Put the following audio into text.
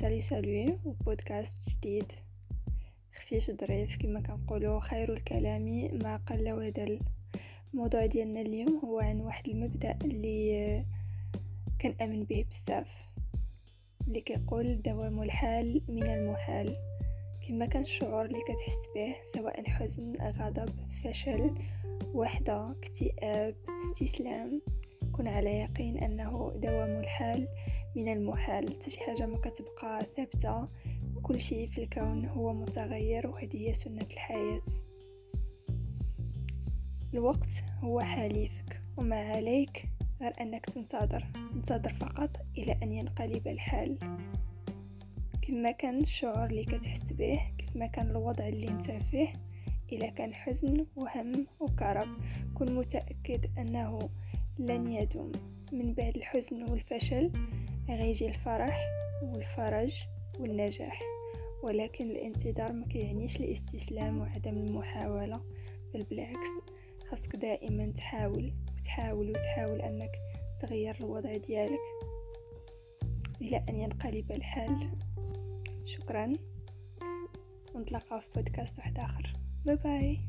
سالي سالوي وبودكاست جديد خفيف ظريف كما كنقولوا خير الكلام ما قل ودل الموضوع ديالنا اليوم هو عن واحد المبدا اللي كنامن به بزاف اللي كيقول دوام الحال من المحال كما كان الشعور اللي كتحس به سواء حزن غضب فشل وحده اكتئاب استسلام كن على يقين انه دوام الحال من المحال. حتى شي حاجة ما كتبقى ثابتة كل شيء في الكون هو متغير وهذه هي سنة الحياة. الوقت هو حليفك وما عليك غير أنك تنتظر. تنتظر فقط إلى أن ينقلب الحال. كما كان الشعور اللي كتحس به كما كان الوضع اللي انت فيه إلا كان حزن وهم وكرب. كن متأكد أنه لن يدوم. من بعد الحزن والفشل غيجي الفرح والفرج والنجاح ولكن الانتظار ما كيعنيش الاستسلام وعدم المحاولة بل بالعكس خاصك دائما تحاول وتحاول وتحاول أنك تغير الوضع ديالك إلى أن ينقلب الحال. شكرا ونتلاقاو في بودكاست واحد آخر. باي باي